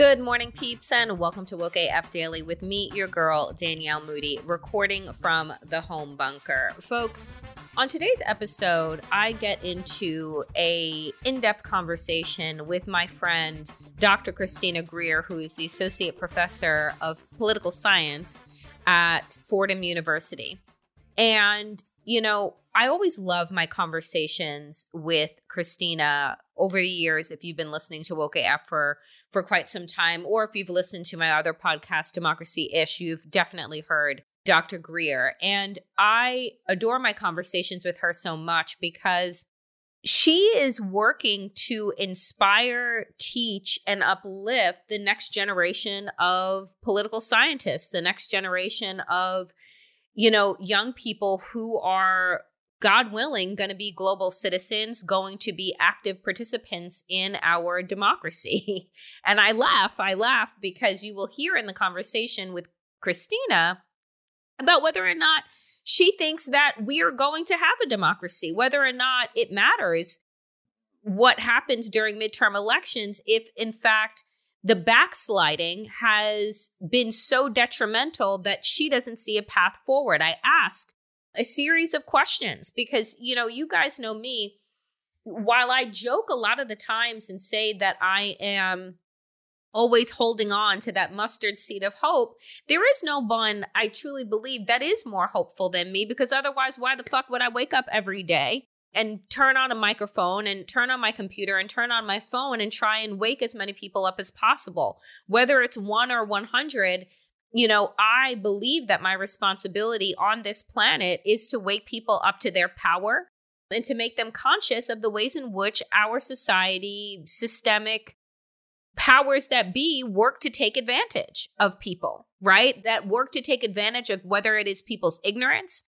Good morning, peeps, and welcome to Woke AF Daily with me, your girl, Danielle Moody, recording from the home bunker. Folks, on today's episode, I get into a in-depth conversation with my friend, Dr. Christina Greer, who is the Associate Professor of Political Science at Fordham University. And, you know, I always love my conversations with Christina over the years. If you've been listening to Woke AF for for quite some time, or if you've listened to my other podcast, Democracy Ish, you've definitely heard Dr. Greer. And I adore my conversations with her so much because she is working to inspire, teach, and uplift the next generation of political scientists, the next generation of, you know, young people who are God willing, going to be global citizens, going to be active participants in our democracy. and I laugh, I laugh because you will hear in the conversation with Christina about whether or not she thinks that we are going to have a democracy, whether or not it matters what happens during midterm elections if, in fact, the backsliding has been so detrimental that she doesn't see a path forward. I ask a series of questions because, you know, you guys know me. While I joke a lot of the times and say that I am always holding on to that mustard seed of hope, there is no one I truly believe that is more hopeful than me because otherwise, why the fuck would I wake up every day and turn on a microphone and turn on my computer and turn on my phone and try and wake as many people up as possible? Whether it's one or 100, you know, I believe that my responsibility on this planet is to wake people up to their power and to make them conscious of the ways in which our society, systemic powers that be work to take advantage of people, right? That work to take advantage of whether it is people's ignorance,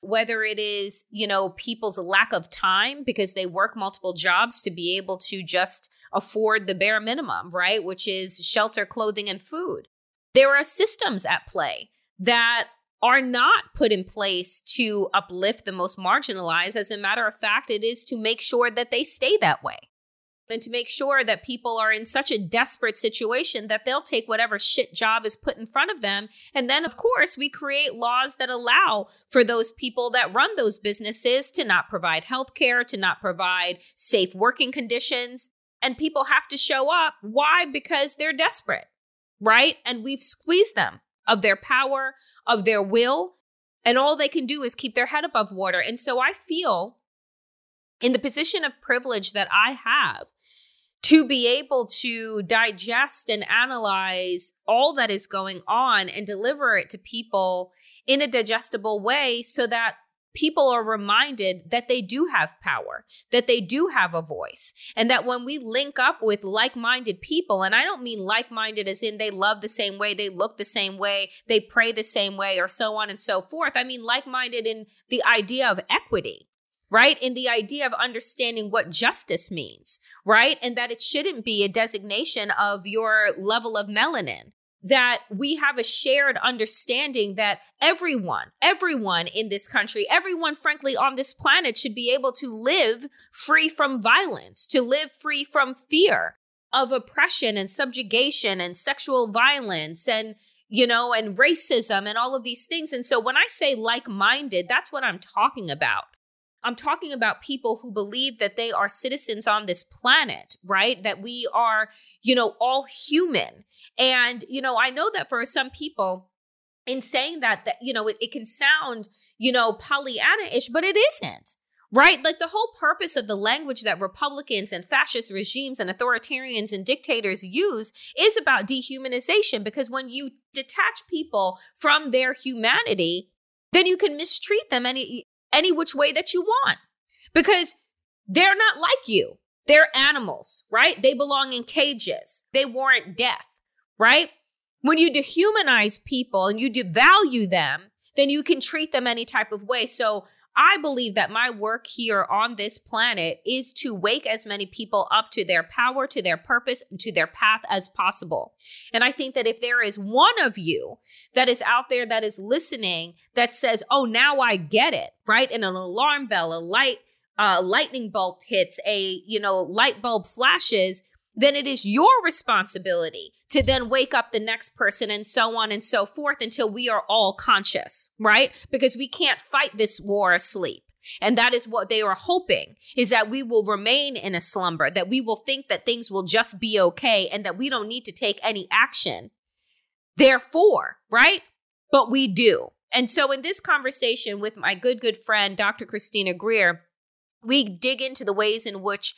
whether it is, you know, people's lack of time because they work multiple jobs to be able to just afford the bare minimum, right? Which is shelter, clothing, and food. There are systems at play that are not put in place to uplift the most marginalized. As a matter of fact, it is to make sure that they stay that way and to make sure that people are in such a desperate situation that they'll take whatever shit job is put in front of them. And then, of course, we create laws that allow for those people that run those businesses to not provide health care, to not provide safe working conditions. And people have to show up. Why? Because they're desperate, right? And we've squeezed them of their power, of their will. And all they can do is keep their head above water. And so I feel in the position of privilege that I have to be able to digest and analyze all that is going on and deliver it to people in a digestible way so that people are reminded that they do have power, that they do have a voice, and that when we link up with like minded people, and I don't mean like minded as in they love the same way, they look the same way, they pray the same way, or so on and so forth. I mean like minded in the idea of equity right? In the idea of understanding what justice means, right? And that it shouldn't be a designation of your level of melanin. That we have a shared understanding that everyone, everyone in this country, everyone, frankly, on this planet should be able to live free from violence, to live free from fear of oppression and subjugation and sexual violence and you know, and racism and all of these things. And so when I say like minded, that's what I'm talking about. I'm talking about people who believe that they are citizens on this planet, right? That we are, you know, all human. And, you know, I know that for some people, in saying that, that, you know, it, it can sound, you know, Pollyanna ish, but it isn't right? Like the whole purpose of the language that Republicans and fascist regimes and authoritarians and dictators use is about dehumanization because when you detach people from their humanity, then you can mistreat them any any which way that you want because they're not like you. They're animals, right? They belong in cages. They warrant death, right? When you dehumanize people and you devalue them, then you can treat them any type of way. So I believe that my work here on this planet is to wake as many people up to their power, to their purpose, and to their path as possible. And I think that if there is one of you that is out there that is listening that says, oh, now I get it, right? And an alarm bell, a light, uh, lightning bolt hits, a, you know, light bulb flashes, then it is your responsibility to then wake up the next person and so on and so forth until we are all conscious, right? Because we can't fight this war asleep. And that is what they are hoping is that we will remain in a slumber, that we will think that things will just be okay and that we don't need to take any action. Therefore, right? But we do. And so in this conversation with my good, good friend, Dr. Christina Greer, we dig into the ways in which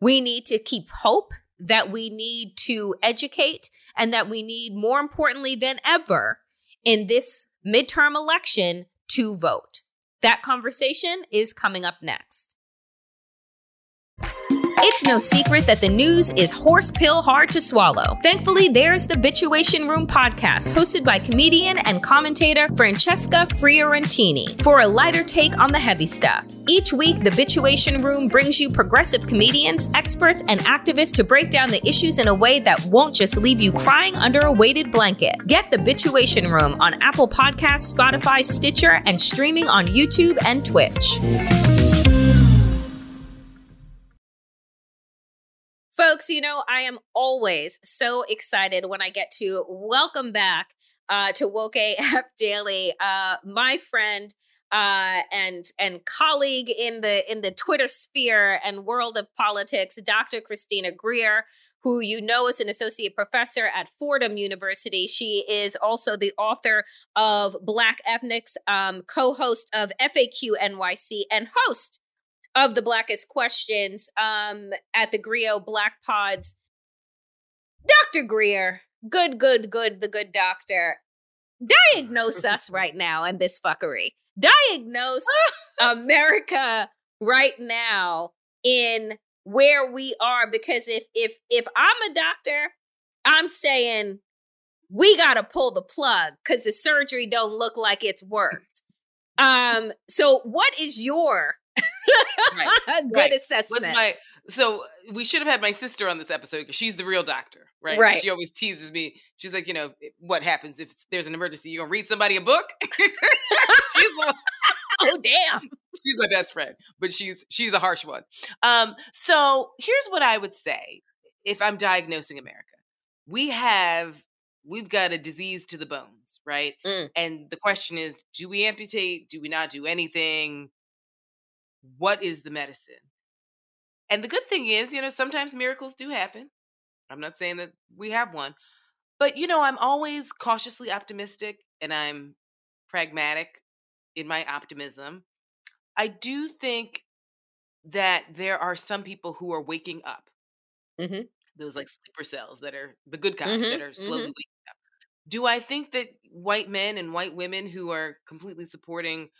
we need to keep hope that we need to educate and that we need, more importantly than ever, in this midterm election to vote. That conversation is coming up next. It's no secret that the news is horse pill hard to swallow. Thankfully, there's the Bitchuation Room podcast, hosted by comedian and commentator Francesca Fiorentini, for a lighter take on the heavy stuff. Each week, the Bitchuation Room brings you progressive comedians, experts, and activists to break down the issues in a way that won't just leave you crying under a weighted blanket. Get the Bitchuation Room on Apple Podcasts, Spotify, Stitcher, and streaming on YouTube and Twitch. Folks, you know, I am always so excited when I get to welcome back uh, to Woke AF Daily, uh, my friend uh, and and colleague in the in the Twitter sphere and world of politics, Dr. Christina Greer, who you know is an associate professor at Fordham University. She is also the author of Black Ethnics, um, co-host of FAQ NYC, and host of the blackest questions um, at the Grio Black Pods. Dr. Greer, good, good, good, the good doctor. Diagnose us right now in this fuckery. Diagnose America right now in where we are because if if if I'm a doctor, I'm saying we got to pull the plug cuz the surgery don't look like it's worked. Um so what is your right. Good right. assessment. What's my so we should have had my sister on this episode because she's the real doctor, right? Right. She always teases me. She's like, you know, what happens if there's an emergency? You gonna read somebody a book? she's like, oh damn. She's my best friend, but she's she's a harsh one. Um, so here's what I would say if I'm diagnosing America. We have we've got a disease to the bones, right? Mm. And the question is, do we amputate? Do we not do anything? What is the medicine? And the good thing is, you know, sometimes miracles do happen. I'm not saying that we have one, but you know, I'm always cautiously optimistic and I'm pragmatic in my optimism. I do think that there are some people who are waking up. Mm-hmm. Those like sleeper cells that are the good kind Mhm, that are slowly mhm. waking up. Do I think that white men and white women who are completely supporting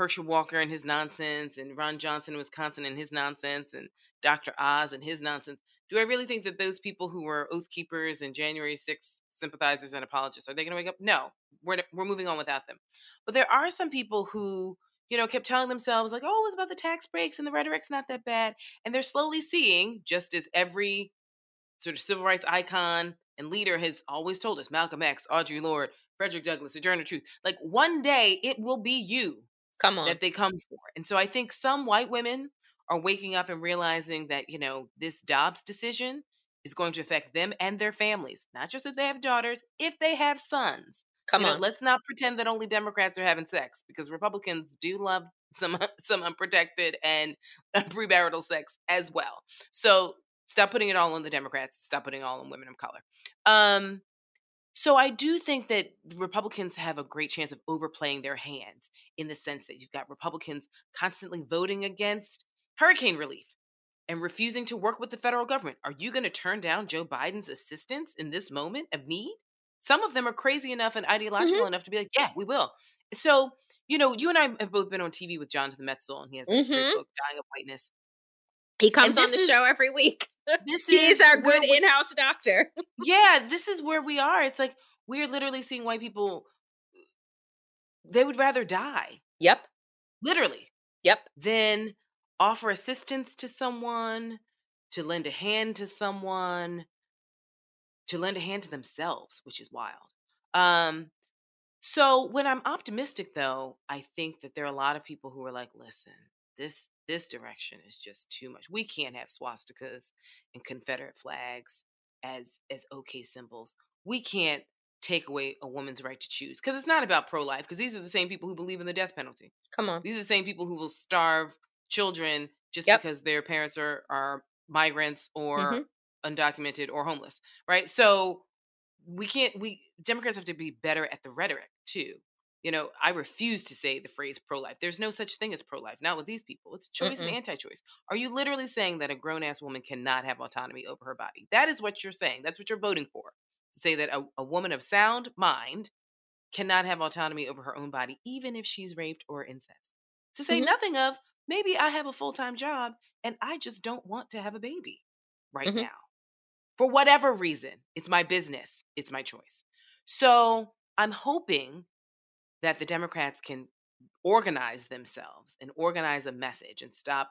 Herschel Walker and his nonsense, and Ron Johnson in Wisconsin and his nonsense, and Dr. Oz and his nonsense. Do I really think that those people who were oath keepers and January 6th sympathizers and apologists are they going to wake up? No, we're we're moving on without them. But there are some people who you know kept telling themselves like, oh, it's about the tax breaks and the rhetoric's not that bad, and they're slowly seeing just as every sort of civil rights icon and leader has always told us, Malcolm X, Audre Lorde, Frederick Douglass, Sojourner Truth, like one day it will be you. Come on. That they come for. And so I think some white women are waking up and realizing that, you know, this Dobbs decision is going to affect them and their families, not just if they have daughters, if they have sons. Come you know, on. let's not pretend that only Democrats are having sex because Republicans do love some some unprotected and premarital sex as well. So stop putting it all on the Democrats. Stop putting it all on women of color. Um, so I do think that Republicans have a great chance of overplaying their hands in the sense that you've got Republicans constantly voting against hurricane relief and refusing to work with the federal government. Are you going to turn down Joe Biden's assistance in this moment of need? Some of them are crazy enough and ideological mm-hmm. enough to be like, yeah, we will. So, you know, you and I have both been on TV with Jonathan Metzl, and he has a mm-hmm. great book, Dying of Whiteness. He comes on the is, show every week. This He's our good we, in-house doctor. yeah, this is where we are. It's like we're literally seeing white people they would rather die. Yep. Literally. Yep. Than offer assistance to someone, to lend a hand to someone, to lend a hand to themselves, which is wild. Um so when I'm optimistic though, I think that there are a lot of people who are like, listen, this this direction is just too much. We can't have swastikas and Confederate flags as as okay symbols. We can't take away a woman's right to choose because it's not about pro life because these are the same people who believe in the death penalty. Come on. These are the same people who will starve children just yep. because their parents are are migrants or mm-hmm. undocumented or homeless, right? So we can't we Democrats have to be better at the rhetoric too you know, I refuse to say the phrase pro life. There's no such thing as pro life, not with these people. It's choice Mm-mm. and anti choice. Are you literally saying that a grown ass woman cannot have autonomy over her body? That is what you're saying. That's what you're voting for. To say that a, a woman of sound mind cannot have autonomy over her own body, even if she's raped or incest. To say mm-hmm. nothing of maybe I have a full time job and I just don't want to have a baby right mm-hmm. now. For whatever reason, it's my business, it's my choice. So I'm hoping that the Democrats can organize themselves and organize a message and stop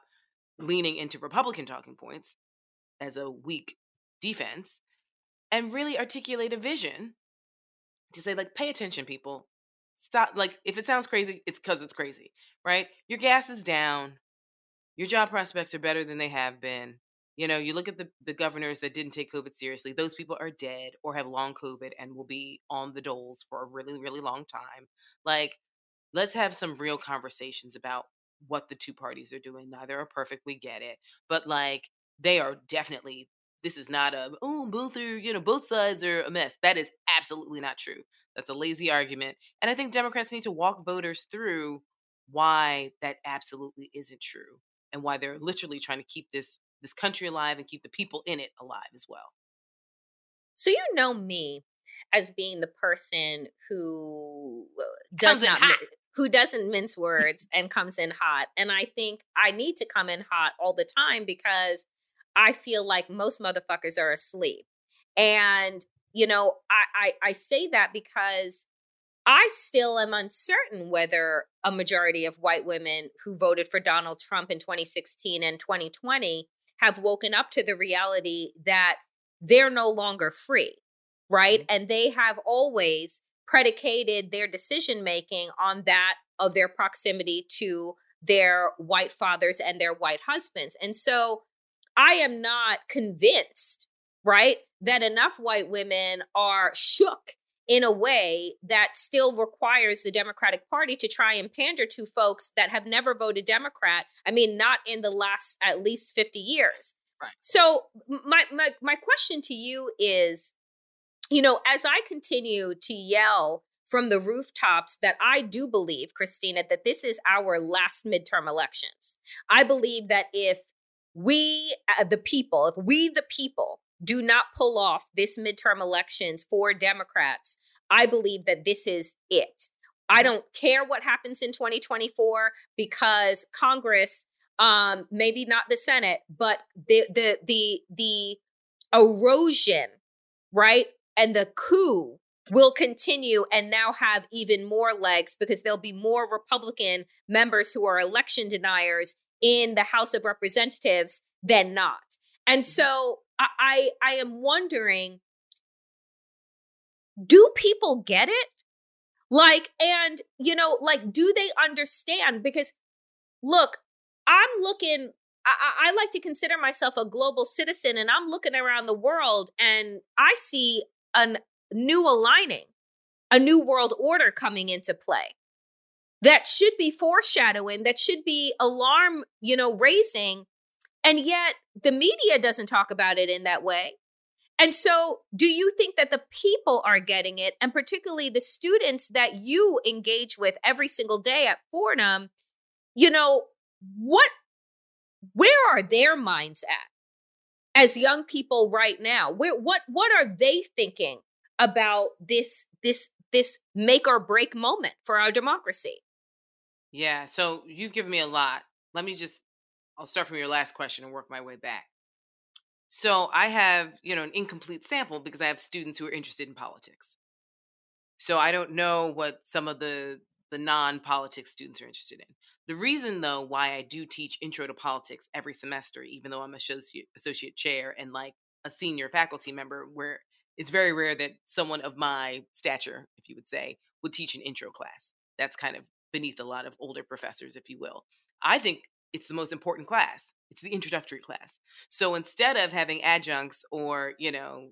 leaning into Republican talking points as a weak defense and really articulate a vision to say, like, pay attention, people. Stop. Like, if it sounds crazy, it's because it's crazy, right? Your gas is down. Your job prospects are better than they have been. You know, you look at the, the governors that didn't take COVID seriously, those people are dead or have long COVID and will be on the doles for a really, really long time. Like, let's have some real conversations about what the two parties are doing. Neither are perfect, we get it. But like, they are definitely, this is not a, oh, both are, you know, both sides are a mess. That is absolutely not true. That's a lazy argument. And I think Democrats need to walk voters through why that absolutely isn't true and why they're literally trying to keep this this country alive and keep the people in it alive as well. So you know me as being the person who does not who doesn't mince words and comes in hot. And I think I need to come in hot all the time because I feel like most motherfuckers are asleep. And you know, I, I, I say that because I still am uncertain whether a majority of white women who voted for Donald Trump in 2016 and 2020 have woken up to the reality that they're no longer free, right? Mm-hmm. And they have always predicated their decision making on that of their proximity to their white fathers and their white husbands. And so I am not convinced, right, that enough white women are shook in a way that still requires the Democratic Party to try and pander to folks that have never voted Democrat. I mean, not in the last at least 50 years. Right. So my my my question to you is, you know, as I continue to yell from the rooftops that I do believe, Christina, that this is our last midterm elections. I believe that if we, uh, the people, if we, the people, do not pull off this midterm elections for Democrats, I believe that this is it. I don't care what happens in 2024 because Congress, um, maybe not the Senate, but the the the the erosion, right, and the coup will continue and now have even more legs because there'll be more Republican members who are election deniers in the House of Representatives than not. And mm-hmm. so I I am wondering do people get it? Like, and, you know, like, do they understand? Because, look, I'm looking, I, I, like to consider myself a global citizen, and I'm looking around the world and I see a new aligning, a new world order coming into play that should be foreshadowing, that should be alarm, you know, raising. And yet the media doesn't talk about it in that way. And so, do you think that the people are getting it, and particularly the students that you engage with every single day at Fordham? You know, what, where are their minds at as young people right now? Where, what, what are they thinking about this, this, this make or break moment for our democracy? Yeah. So you've given me a lot. Let me just, I'll start from your last question and work my way back. So I have, you know, an incomplete sample because I have students who are interested in politics. So I don't know what some of the the non-politics students are interested in. The reason though why I do teach intro to politics every semester even though I'm associate associate chair and like a senior faculty member where it's very rare that someone of my stature, if you would say, would teach an intro class. That's kind of beneath a lot of older professors, if you will. I think it's the most important class it's the introductory class. So instead of having adjuncts or, you know,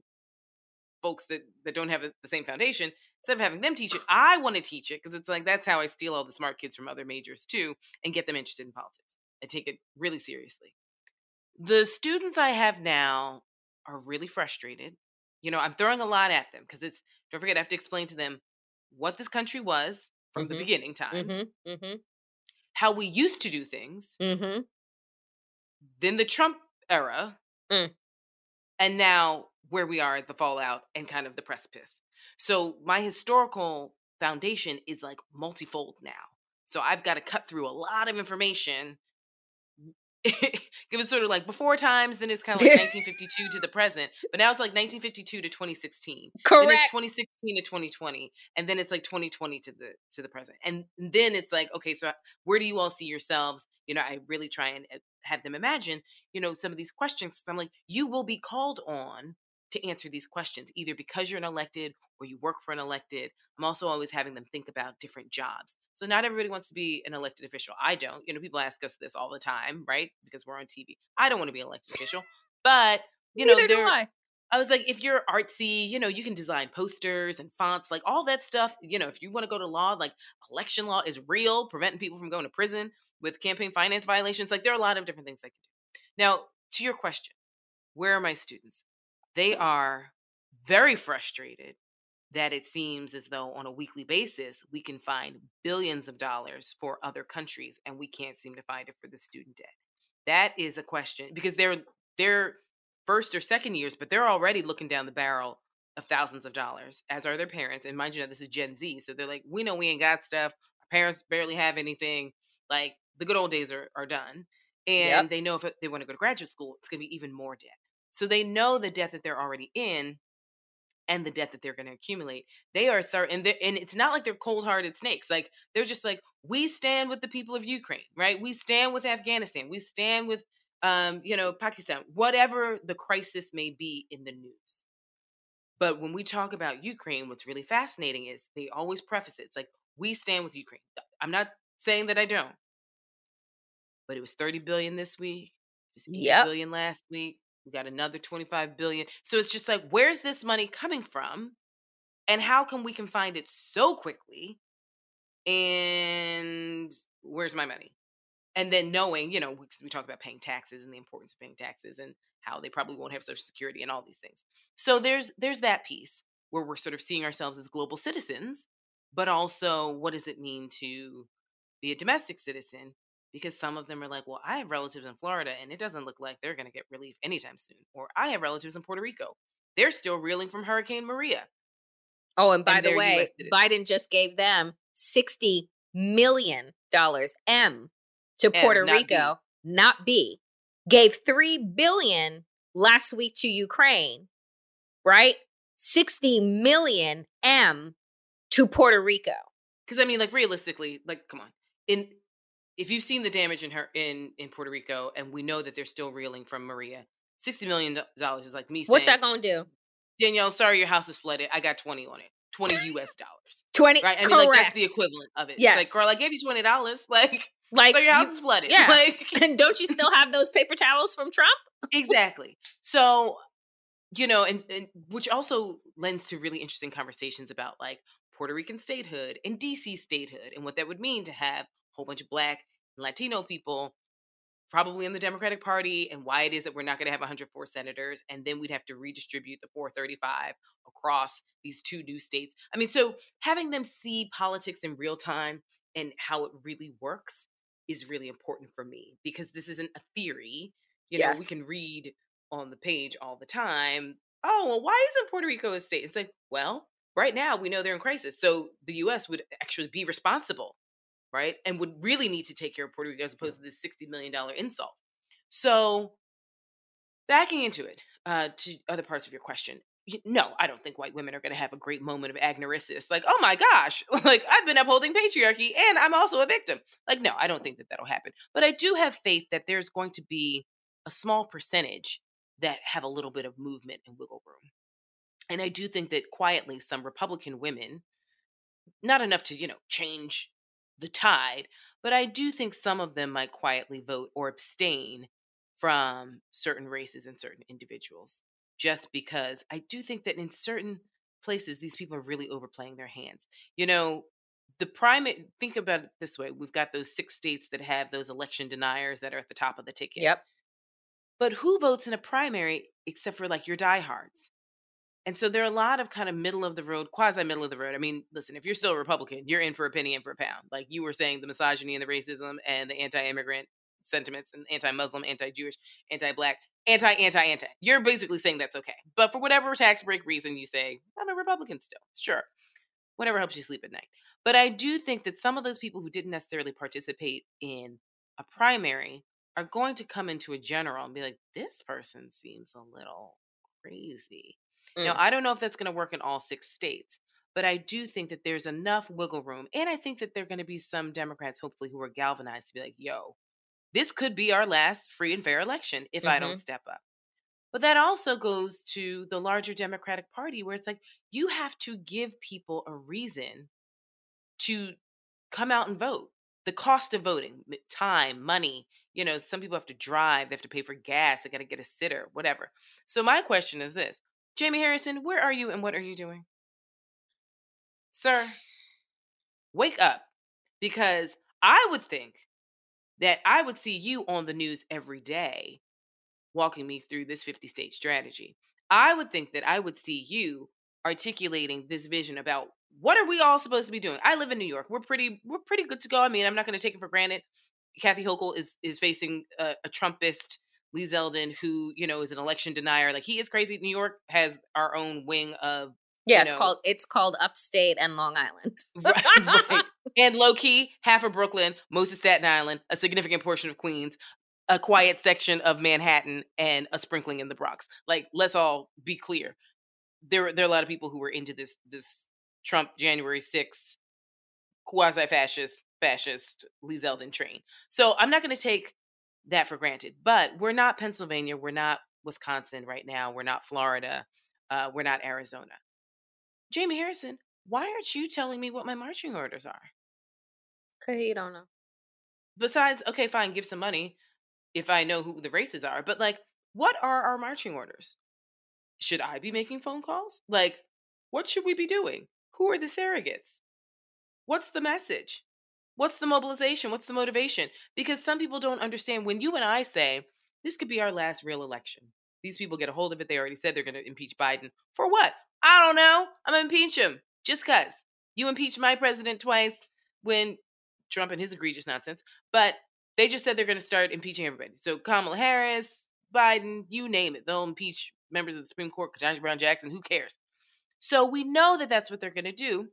folks that, that don't have a, the same foundation, instead of having them teach it, I want to teach it because it's like that's how I steal all the smart kids from other majors too and get them interested in politics. I take it really seriously. The students I have now are really frustrated. You know, I'm throwing a lot at them because it's, don't forget, I have to explain to them what this country was from mm-hmm. the beginning times, mm-hmm. Mm-hmm. How we used to do things, mm-hmm then the Trump era, mm. and now where we are at the fallout and kind of the precipice. So my historical foundation is like multifold now. So I've got to cut through a lot of information it was sort of like before times, then it's kind of like 1952 to the present, but now it's like 1952 to 2016. Correct. Then it's 2016 to 2020, and then it's like 2020 to the to the present, and then it's like, okay, so where do you all see yourselves? You know, I really try and uh, have them imagine, you know, some of these questions. I'm like, you will be called on to answer these questions, either because you're an elected or you work for an elected. I'm also always having them think about different jobs. So not everybody wants to be an elected official. I don't. You know, people ask us this all the time, right? Because we're on TV. I don't want to be an elected official, but you know, Neither do I. I was like, if you're artsy, you know, you can design posters and fonts, like all that stuff. You know, if you want to go to law, like election law is real, preventing people from going to prison with campaign finance violations. Like there are a lot of different things I can do. Now, to your question, where are my students? They are very frustrated that it seems as though on a weekly basis we can find billions of dollars for other countries and we can't seem to find it for the student debt. That is a question because they're they're first or second years, but they're already looking down the barrel of thousands of dollars, as are their parents. And mind you, know, this is Gen Z, so they're like, we know we ain't got stuff. Our parents barely have anything. Like the good old days are are done, and yep. they know if they want to go to graduate school, it's going to be even more debt. So they know the debt that they're already in and the debt that they're going to accumulate. They are third, and and it's not like they're cold-hearted snakes. Like they're just like we stand with the people of Ukraine, right? We stand with Afghanistan. We stand with um, you know, Pakistan. Whatever the crisis may be in the news. But when we talk about Ukraine, what's really fascinating is they always preface it. It's like we stand with Ukraine. I'm not saying that I don't. But it was 30 billion this week. It was 8 yep. billion last week. We got another 25 billion. So it's just like, where's this money coming from? And how can we can find it so quickly? And where's my money? And then knowing, you know, we, we talk about paying taxes and the importance of paying taxes and how they probably won't have social security and all these things. So there's there's that piece where we're sort of seeing ourselves as global citizens, but also what does it mean to be a domestic citizen because some of them are like, well, I have relatives in Florida and it doesn't look like they're going to get relief anytime soon. Or I have relatives in Puerto Rico. They're still reeling from Hurricane Maria. Oh, and by and the way, Biden just gave them 60 million dollars M to Puerto not Rico, not B. Gave 3 billion last week to Ukraine, right? 60 million M to Puerto Rico. Because I mean, like realistically, like come on, in if you've seen the damage in her in in Puerto Rico, and we know that they're still reeling from Maria, sixty million dollars is like me. What's saying, that gonna do? Danielle, sorry, your house is flooded. I got twenty on it. 20 US dollars. 20 Right? I mean, correct. like, that's the equivalent of it. It's Yes. like, girl, I gave you $20. Like, like so your house you- is flooded. Yeah. Like, and don't you still have those paper towels from Trump? exactly. So, you know, and, and which also lends to really interesting conversations about like Puerto Rican statehood and DC statehood and what that would mean to have whole bunch of black and Latino people probably in the Democratic Party and why it is that we're not going to have 104 senators and then we'd have to redistribute the 435 across these two new states. I mean, so having them see politics in real time and how it really works is really important for me because this isn't a theory. You know, we can read on the page all the time, oh, well, why isn't Puerto Rico a state? It's like, well, right now we know they're in crisis. So the US would actually be responsible, right? And would really need to take care of Puerto Rico as opposed to this $60 million insult. So backing into it, uh, to other parts of your question. No, I don't think white women are going to have a great moment of anagnorisis. Like, oh my gosh, like I've been upholding patriarchy and I'm also a victim. Like, no, I don't think that that'll happen. But I do have faith that there's going to be a small percentage that have a little bit of movement and wiggle room. And I do think that quietly, some Republican women, not enough to, you know, change the tide, but I do think some of them might quietly vote or abstain from certain races and certain individuals just because I do think that in certain places these people are really overplaying their hands. You know, the primate think about it this way, we've got those six states that have those election deniers that are at the top of the ticket. Yep. But who votes in a primary except for like your diehards? And so there are a lot of kind of middle of the road, quasi middle of the road. I mean, listen, if you're still a Republican, you're in for a penny and for a pound. Like you were saying, the misogyny and the racism and the anti-immigrant sentiments and anti-Muslim, anti-Jewish, anti-black, anti, anti, anti. You're basically saying that's okay. But for whatever tax break reason you say, I'm a Republican still. Sure. Whatever helps you sleep at night. But I do think that some of those people who didn't necessarily participate in a primary are going to come into a general and be like, this person seems a little crazy. Now, Mm. I don't know if that's going to work in all six states, but I do think that there's enough wiggle room. And I think that there are going to be some Democrats, hopefully, who are galvanized to be like, yo, this could be our last free and fair election if I don't step up. But that also goes to the larger Democratic Party, where it's like you have to give people a reason to come out and vote. The cost of voting, time, money, you know, some people have to drive, they have to pay for gas, they got to get a sitter, whatever. So, my question is this Jamie Harrison, where are you and what are you doing? Sir, wake up because I would think that I would see you on the news every day walking me through this 50 state strategy. I would think that I would see you articulating this vision about what are we all supposed to be doing. I live in New York. We're pretty we're pretty good to go. I mean, I'm not going to take it for granted. Kathy Hochul is is facing a, a Trumpist Lee Zeldin who, you know, is an election denier. Like he is crazy. New York has our own wing of Yeah, it's know, called it's called Upstate and Long Island. right, right. And low key, half of Brooklyn, most of Staten Island, a significant portion of Queens, a quiet section of Manhattan, and a sprinkling in the Bronx. Like, let's all be clear. There, there are a lot of people who were into this this Trump January 6th quasi fascist fascist Lee Zeldin train. So I'm not going to take that for granted. But we're not Pennsylvania. We're not Wisconsin right now. We're not Florida. Uh, we're not Arizona. Jamie Harrison, why aren't you telling me what my marching orders are? Cause you don't know. Besides, okay, fine, give some money if I know who the races are. But like, what are our marching orders? Should I be making phone calls? Like, what should we be doing? Who are the surrogates? What's the message? What's the mobilization? What's the motivation? Because some people don't understand when you and I say this could be our last real election. These people get a hold of it. They already said they're going to impeach Biden. For what? I don't know. I'm going to impeach him just because. You impeached my president twice when Trump and his egregious nonsense, but they just said they're going to start impeaching everybody. So Kamala Harris, Biden, you name it. They'll impeach members of the Supreme Court, Ketanji Brown Jackson, who cares? So we know that that's what they're going to do.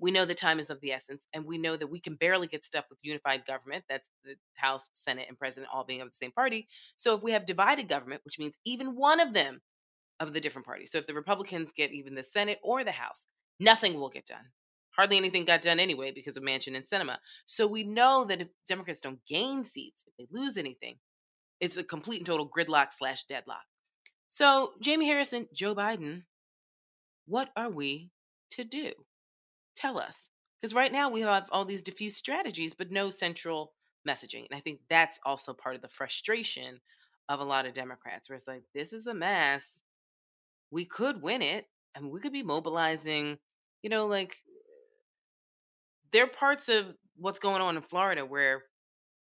We know the time is of the essence, and we know that we can barely get stuff with unified government. That's the House, Senate, and President all being of the same party. So if we have divided government, which means even one of them of the different parties. So if the Republicans get even the Senate or the House, nothing will get done. Hardly anything got done anyway because of Manchin and Sinema. So we know that if Democrats don't gain seats, if they lose anything, it's a complete and total gridlock slash deadlock. So Jamie Harrison, Joe Biden, what are we to do? Tell us. Because right now we have all these diffuse strategies, but no central messaging. And I think that's also part of the frustration of a lot of Democrats, where it's like, this is a mess. We could win it. I mean, we could be mobilizing, you know, like there are parts of what's going on in Florida where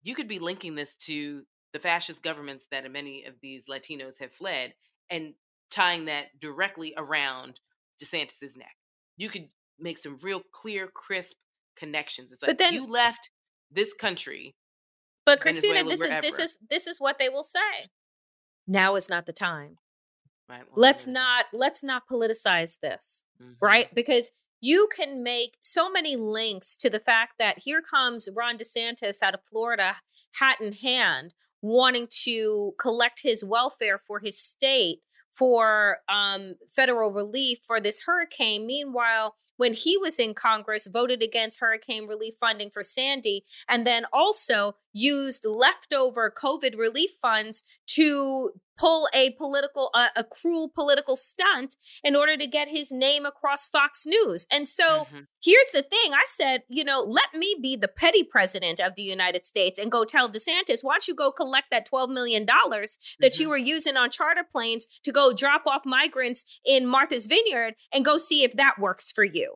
you could be linking this to the fascist governments that many of these Latinos have fled and tying that directly around DeSantis's neck. You could make some real clear, crisp connections. It's like but then, you left this country. But Christina, this is this is this is what they will say. Now is not the time. Right, well, let's not let's not politicize this. Mm-hmm. Right? Because you can make so many links to the fact that here comes Ron DeSantis out of Florida, hat in hand, wanting to collect his welfare for his state for um, federal relief for this hurricane. Meanwhile, when he was in Congress, voted against hurricane relief funding for Sandy, and then also used leftover COVID relief funds to pull a political uh, a cruel political stunt in order to get his name across Fox News. And so mm-hmm. here's the thing I said, you know, let me be the petty president of the United States and go tell DeSantis, why don't you go collect that 12 million dollars that mm-hmm. you were using on charter planes to go drop off migrants in Martha's Vineyard and go see if that works for you.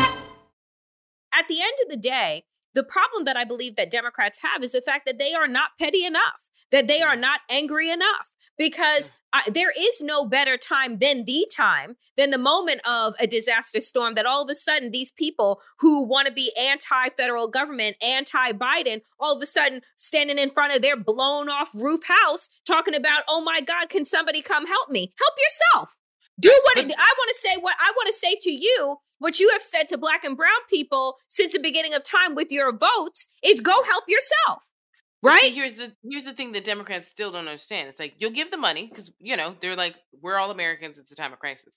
at the end of the day, the problem that I believe that Democrats have is the fact that they are not petty enough, that they are mm. not angry enough, because I, there is no better time than the time, than the moment of a disaster storm that all of a sudden these people who want to be anti federal government, anti Biden, all of a sudden standing in front of their blown off roof house talking about, oh my God, can somebody come help me? Help yourself. Do what it, I want to say. What I want to say to you, what you have said to black and brown people since the beginning of time with your votes is go help yourself. Right? See, here's the here's the thing that Democrats still don't understand. It's like you'll give the money because you know they're like we're all Americans. It's a time of crisis,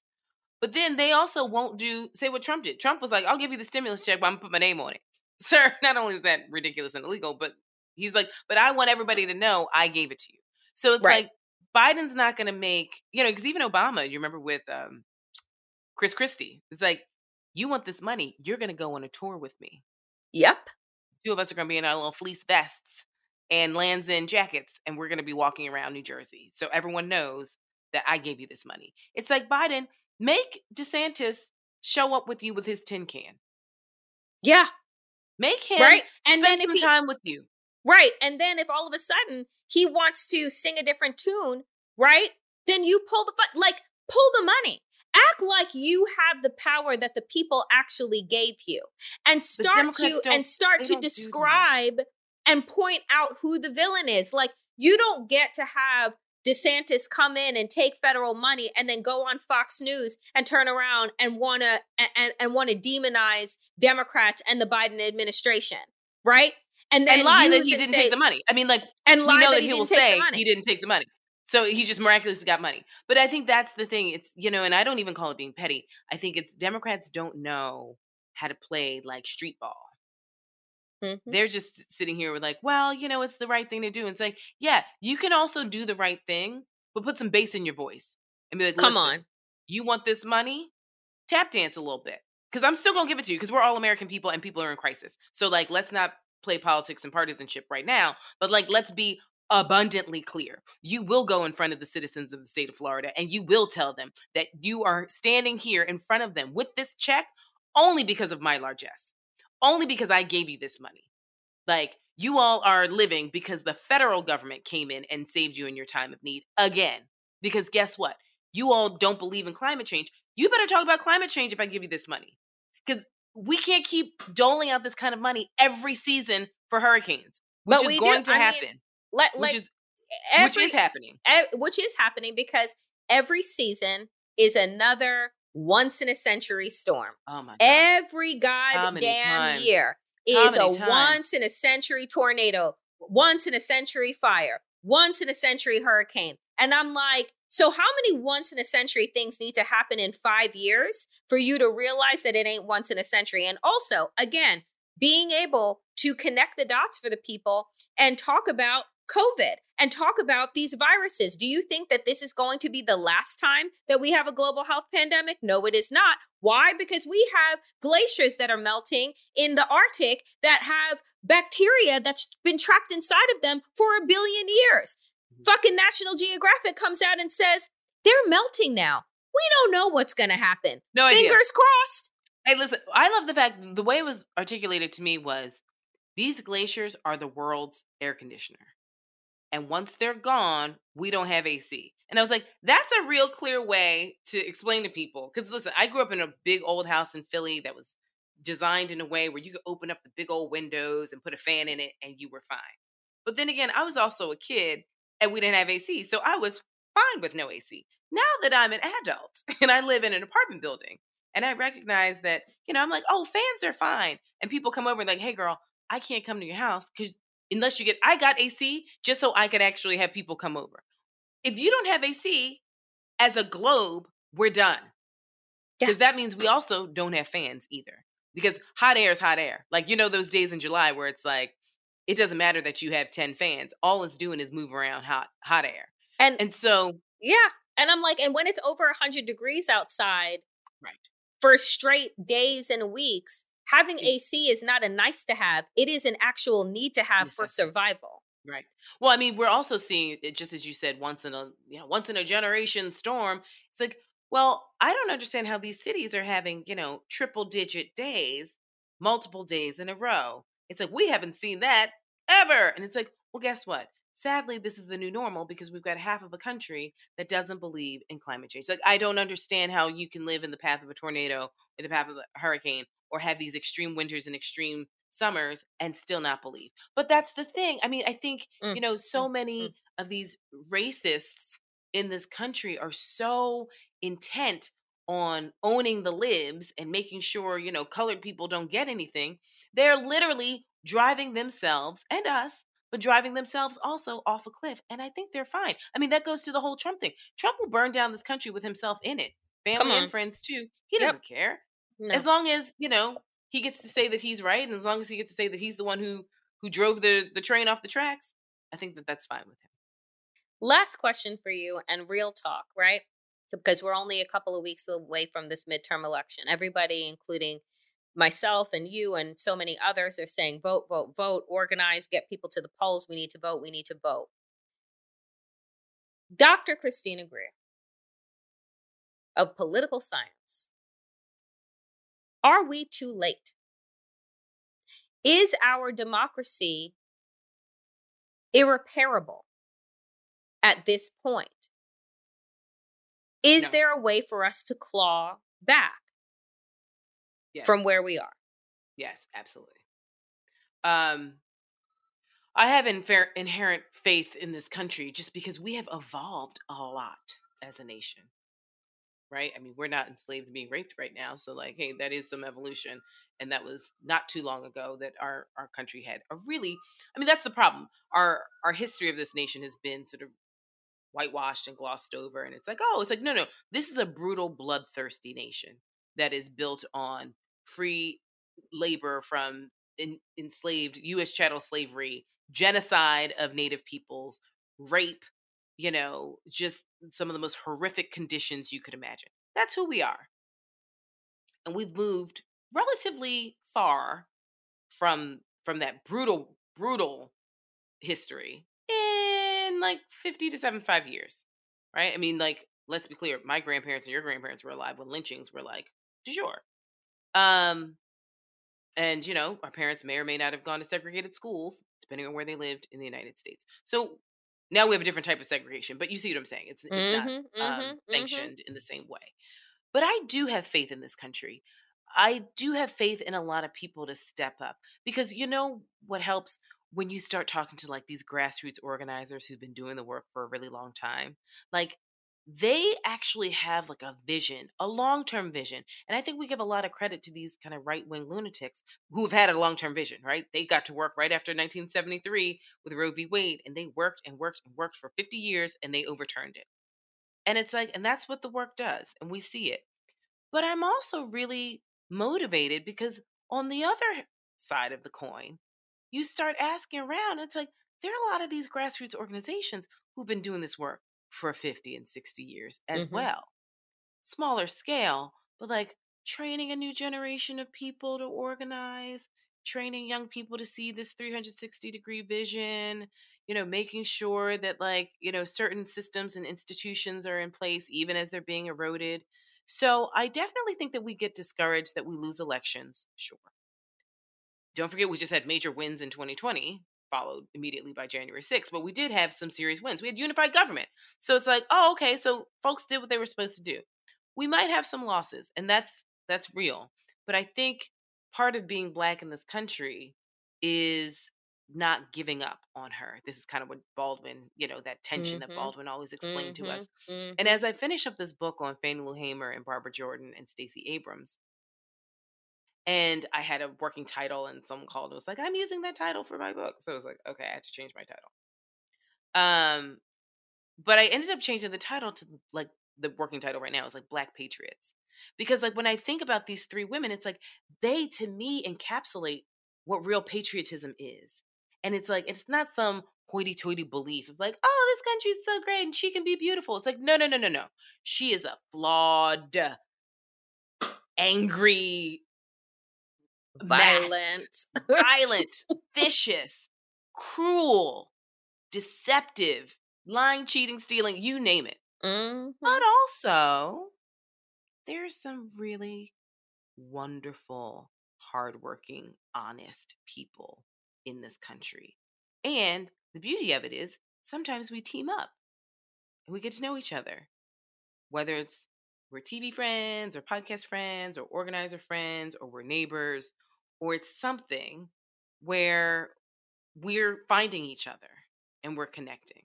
but then they also won't do say what Trump did. Trump was like, "I'll give you the stimulus check, but I'm gonna put my name on it." Sir, not only is that ridiculous and illegal, but he's like, "But I want everybody to know I gave it to you." So it's right. like Biden's not going to make, you know, because even Obama, you remember with um, Chris Christie, it's like, you want this money, you're going to go on a tour with me. Yep. Two of us are going to be in our little fleece vests and Lands' End jackets, and we're going to be walking around New Jersey. So everyone knows that I gave you this money. It's like Biden, make DeSantis show up with you with his tin can. Yeah. Make him right? and spend then some he, time with you. Right. And then if all of a sudden he wants to sing a different tune, right? Then you pull the fu- like pull the money. Act like you have the power that the people actually gave you, and start to and start to describe and point out who the villain is. Like you don't get to have DeSantis come in and take federal money and then go on Fox News and turn around and want to and, and want to demonize Democrats and the Biden administration, right? And then and lie that he didn't say, take the money. I mean, like and we know that, he, will say he didn't take the money. So he just miraculously got money. But I think that's the thing. It's you know, and I don't even call it being petty. I think it's Democrats don't know how to play like street ball. Mm-hmm. They're just sitting here with like, well, you know, it's the right thing to do. And it's like, yeah, you can also do the right thing, but put some bass in your voice and be like, come on, you want this money? Tap dance a little bit because I'm still gonna give it to you because we're all American people and people are in crisis. So like, let's not play politics and partisanship right now, but like let's be abundantly clear. You will go in front of the citizens of the state of Florida and you will tell them that you are standing here in front of them with this check only because of my largesse. only because I gave you this money. Like you all are living because the federal government came in and saved you in your time of need again. Because guess what? You all don't believe in climate change. You better talk about climate change if I give you this money. Because we can't keep doling out this kind of money every season for hurricanes, which But is going do. to I mean, happen. Like, which is every, which is happening. e- which is happening because every season is another once in a century storm. Oh my god. Every goddamn year is a times? once in a century tornado, once in a century fire, once in a century hurricane. And I'm like, so how many once in a century things need to happen in five years for you to realize that it ain't once in a century? And also, again, being able to connect the dots for the people and talk about COVID and talk about these viruses. Do you think that this is going to be the last time that we have a global health pandemic? No, it is not. Why? Because we have glaciers that are melting in the Arctic that have bacteria that's been trapped inside of them for a billion years. Fucking National Geographic comes out and says they're melting now. We don't know what's going to happen. No idea. Fingers crossed. Hey, listen, I love the fact the way it was articulated to me was these glaciers are the world's air conditioner. And once they're gone, we don't have AC. And I was like, that's a real clear way to explain to people. Because listen, I grew up in a big old house in Philly that was designed in a way where you could open up the big old windows and put a fan in it and you were fine. But then again, I was also a kid and we didn't have AC. So I was fine with no AC. Now that I'm an adult and I live in an apartment building and I recognize that, you know, I'm like, oh, fans are fine. And people come over and like, hey, girl, I can't come to your house because unless you get, I got AC just so I could actually have people come over. If you don't have AC as a globe, we're done. Because that means we also don't have fans either. Because hot air is hot air. Like, you know, those days in July where it's like, it doesn't matter that you have 10 fans. All it's doing is move around hot hot air. And And so, yeah. And I'm like, and when it's over 100 degrees outside right. for straight days and weeks, having AC is not a nice to have. It is an actual need to have for survival. Right. Well, I mean, we're also seeing it just as you said, once in a you know, once in a generation storm. It's like, well, I don't understand how these cities are having, you know, triple digit days, multiple days in a row. It's like we haven't seen that ever. And it's like, well, guess what? Sadly, this is the new normal because we've got half of a country that doesn't believe in climate change. Like, I don't understand how you can live in the path of a tornado or the path of a hurricane or have these extreme winters and extreme summers and still not believe. But that's the thing. I mean, I think, Mm, you know, so many of these racists in this country are so intent on owning the libs and making sure, you know, colored people don't get anything. They're literally driving themselves and us, but driving themselves also off a cliff. And I think they're fine. I mean, that goes to the whole Trump thing. Trump will burn down this country with himself in it, family and friends too. He Yep. doesn't care. No. As long as, you know, he gets to say that he's right and as long as he gets to say that he's the one who who drove the the train off the tracks, I think that that's fine with him. Last question for you and real talk, right? Because we're only a couple of weeks away from this midterm election. Everybody, including myself and you and so many others, are saying vote, vote, vote, organize, get people to the polls. We need to vote. We need to vote. Dr. Christina Greer of political science. Are we too late? Is our democracy irreparable at this point? Is No. there a way for us to claw back Yes. from where we are? Yes, absolutely. Um, I have infer- inherent faith in this country just because we have evolved a lot as a nation. Right? I mean, we're not enslaved being raped right now, so like, hey, that is some evolution, and that was not too long ago that our our country had a really. I mean, that's the problem. Our our history of this nation has been sort of whitewashed and glossed over, and it's like, oh, it's like, no, no, this is a brutal, bloodthirsty nation that is built on free labor from in, enslaved U.S. chattel slavery, genocide of Native peoples, rape, you know, just some of the most horrific conditions you could imagine. That's who we are. And we've moved relatively far from from that brutal, brutal history like 50 to 75 years. Right? I mean, like, let's be clear, my grandparents and your grandparents were alive when lynchings were like du jour. Um And, you know, our parents may or may not have gone to segregated schools, depending on where they lived in the United States. So now we have a different type of segregation, but you see what I'm saying. It's, it's Mhm, not mhm, um, mhm. sanctioned in the same way. But I do have faith in this country. I do have faith in a lot of people to step up because you know what helps when you start talking to like these grassroots organizers who've been doing the work for a really long time. Like they actually have like a vision, a long-term vision. And I think we give a lot of credit to these kind of right-wing lunatics who have had a long-term vision, right? They got to work right after 1973 with Roe v. Wade and they worked and worked and worked for 50 years and they overturned it. And it's like, and that's what the work does. And we see it. But I'm also really motivated because on the other side of the coin, you start asking around. It's like, there are a lot of these grassroots organizations who've been doing this work for 50 and 60 years as Mhm. well. Smaller scale, but like training a new generation of people to organize, training young people to see this 360 degree vision, you know, making sure that like, you know, certain systems and institutions are in place even as they're being eroded. So I definitely think that we get discouraged that we lose elections. Sure. Don't forget, we just had major wins in 2020, followed immediately by January 6th, but we did have some serious wins. We had unified government. So it's like, oh, okay, so folks did what they were supposed to do. We might have some losses, and that's that's real. But I think part of being black in this country is not giving up on her. This is kind of what Baldwin, you know, that tension that Mhm. Baldwin always explained to us. Mhm, And as I finish up this book on Fannie Lou Hamer and Barbara Jordan and Stacey Abrams, and I had a working title, and someone called and was like, "I'm using that title for my book," so I was like, "Okay, I had to change my title." Um, but I ended up changing the title to like the working title right now is like Black Patriots, because like when I think about these three women, it's like they to me encapsulate what real patriotism is, and it's like it's not some hoity-toity belief of like, oh, this country is so great and she can be beautiful. It's like, no, no, no, no, no. She is a flawed, angry, Violent. violent, vicious, cruel, deceptive, lying, cheating, stealing, you name it. Mhm. But also, there's some really wonderful, hardworking, honest people in this country. And the beauty of it is sometimes we team up and we get to know each other, whether it's we're TV friends or podcast friends or organizer friends or we're neighbors or it's something where we're finding each other and we're connecting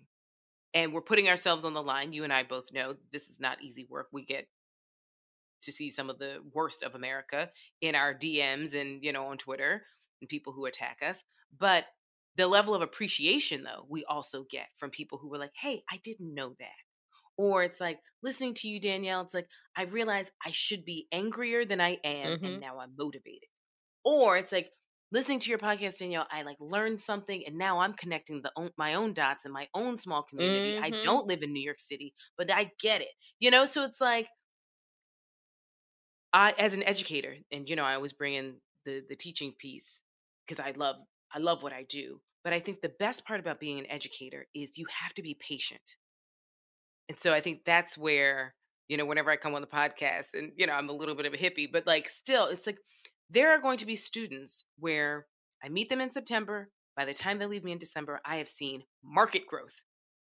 and we're putting ourselves on the line. You and I both know this is not easy work. We get to see some of the worst of America in our DMs and, you know, on Twitter and people who attack us. But the level of appreciation, though, we also get from people who were like, hey, I didn't know that. Or it's like listening to you, Danielle, it's like, I realize I should be angrier than I am, Mhm. and now I'm motivated. Or it's like listening to your podcast, Danielle, I like learned something, and now I'm connecting the own, my own dots in my own small community. I Mhm. don't live in New York City, but I get it. You know, so it's like I, as an educator, and you know, I always bring in the the teaching piece because I love I love what I do. But I think the best part about being an educator is you have to be patient. And so I think that's where, you know, whenever I come on the podcast and, you know, I'm a little bit of a hippie, but like still, it's like there are going to be students where I meet them in September. By the time they leave me in December, I have seen market growth.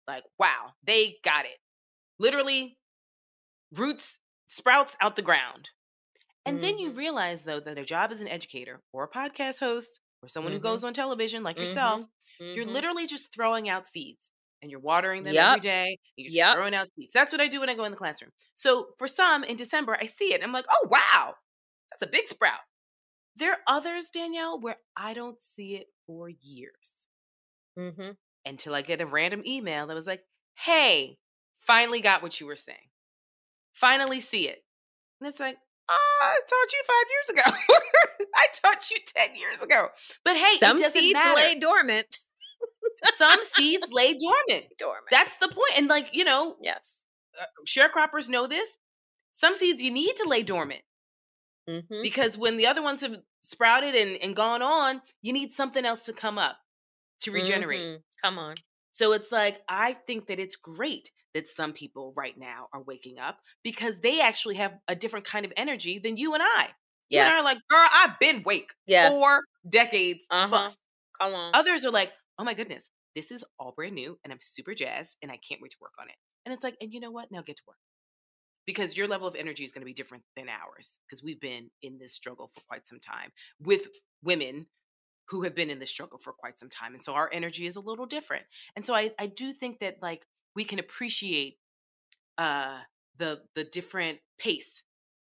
Like, wow, they got it. Literally, roots, sprouts out the ground. And then you realize, though, that a job as an educator or a podcast host or someone Mhm. who goes on television like yourself, you're Mhm. literally just throwing out seeds and you're watering them Yep. every day. And you're just Yep. throwing out seeds. That's what I do when I go in the classroom. So for some in December, I see it. And I'm like, oh, wow, that's a big sprout. There are others, Danielle, where I don't see it for years Mhm. until I get a random email that was like, hey, finally got what you were saying. Finally see it. And it's like, "Ah, I taught you five years ago. I taught you 10 years ago. But hey, Some seeds matter. lay dormant. Some seeds lay dormant. Dormant. That's the point. And like, you know, yes. uh, sharecroppers know this. Some seeds you need to lay dormant Mhm. because when the other ones have sprouted and, and gone on, you need something else to come up to regenerate. Mhm. Come on. So it's like, I think that it's great that some people right now are waking up because they actually have a different kind of energy than you and I. Yes. You are like, girl, I've been wake yes. four decades uh-huh. plus. Come on. Others are like, oh my goodness, this is all brand new and I'm super jazzed and I can't wait to work on it. And it's like, and you know what? Now get to work. Because your level of energy is going to be different than ours because we've been in this struggle for quite some time with women who have been in this struggle for quite some time. And so our energy is a little different. And so I, I do think that like we can appreciate uh the the different pace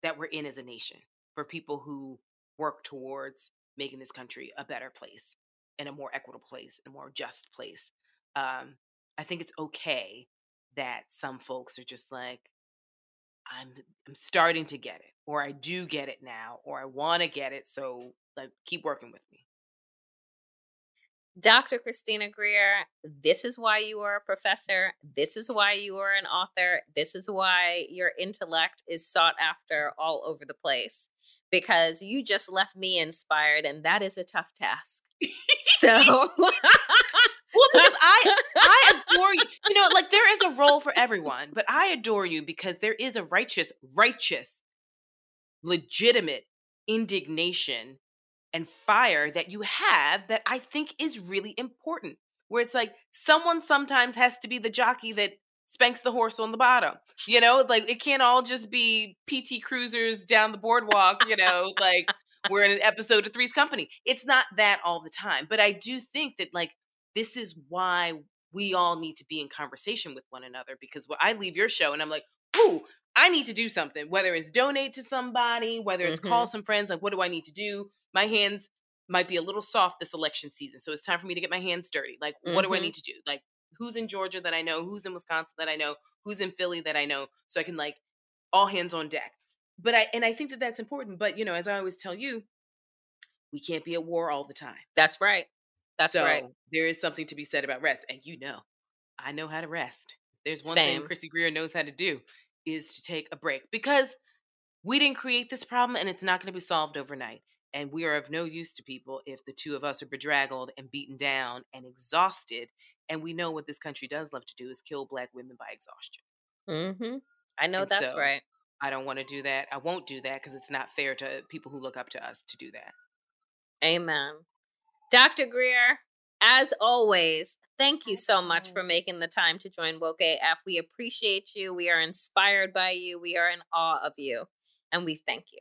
that we're in as a nation for people who work towards making this country a better place and a more equitable place, and a more just place. Um, I think it's okay that some folks are just like, I'm I'm starting to get it, or I do get it now, or I want to get it. So like, keep working with me. Dr. Christina Greer, this is why you are a professor. This is why you are an author. This is why your intellect is sought after all over the place because you just left me inspired, and that is a tough task. so. well, because I I adore you. You know, like there is a role for everyone, but I adore you because there is a righteous, righteous, legitimate indignation and fire that you have that I think is really important. Where it's like someone sometimes has to be the jockey that spanks the horse on the bottom. You know, like it can't all just be PT cruisers down the boardwalk, you know, like we're in an episode of Three's Company. It's not that all the time. But I do think that like this is why we all need to be in conversation with one another because when I leave your show and I'm like, ooh, I need to do something, whether it's donate to somebody, whether it's mm-hmm. call some friends, like what do I need to do? my hands might be a little soft this election season. So it's time for me to get my hands dirty. Like, mm-hmm. what do I mm-hmm. need to do? Like, who's in Georgia that I know? Who's in Wisconsin that I know? Who's in Philly that I know? So I can like all hands on deck. But I, and I think that that's important. But, you know, as I always tell you, we can't be at war all the time. That's right. That's so right. There is something to be said about rest. And you know, I know how to rest. There's one Same. thing Chrissy Greer knows how to do is to take a break because we didn't create this problem and it's not going to be solved overnight. And we are of no use to people if the two of us are bedraggled and beaten down and exhausted. And we know what this country does love to do is kill black women by exhaustion. Mm-hmm. I know and that's so right. I don't want to do that. I won't do that because it's not fair to people who look up to us to do that. Amen. Dr. Greer, as always, thank you so much for making the time to join Woke AF. We appreciate you. We are inspired by you. We are in awe of you. And we thank you.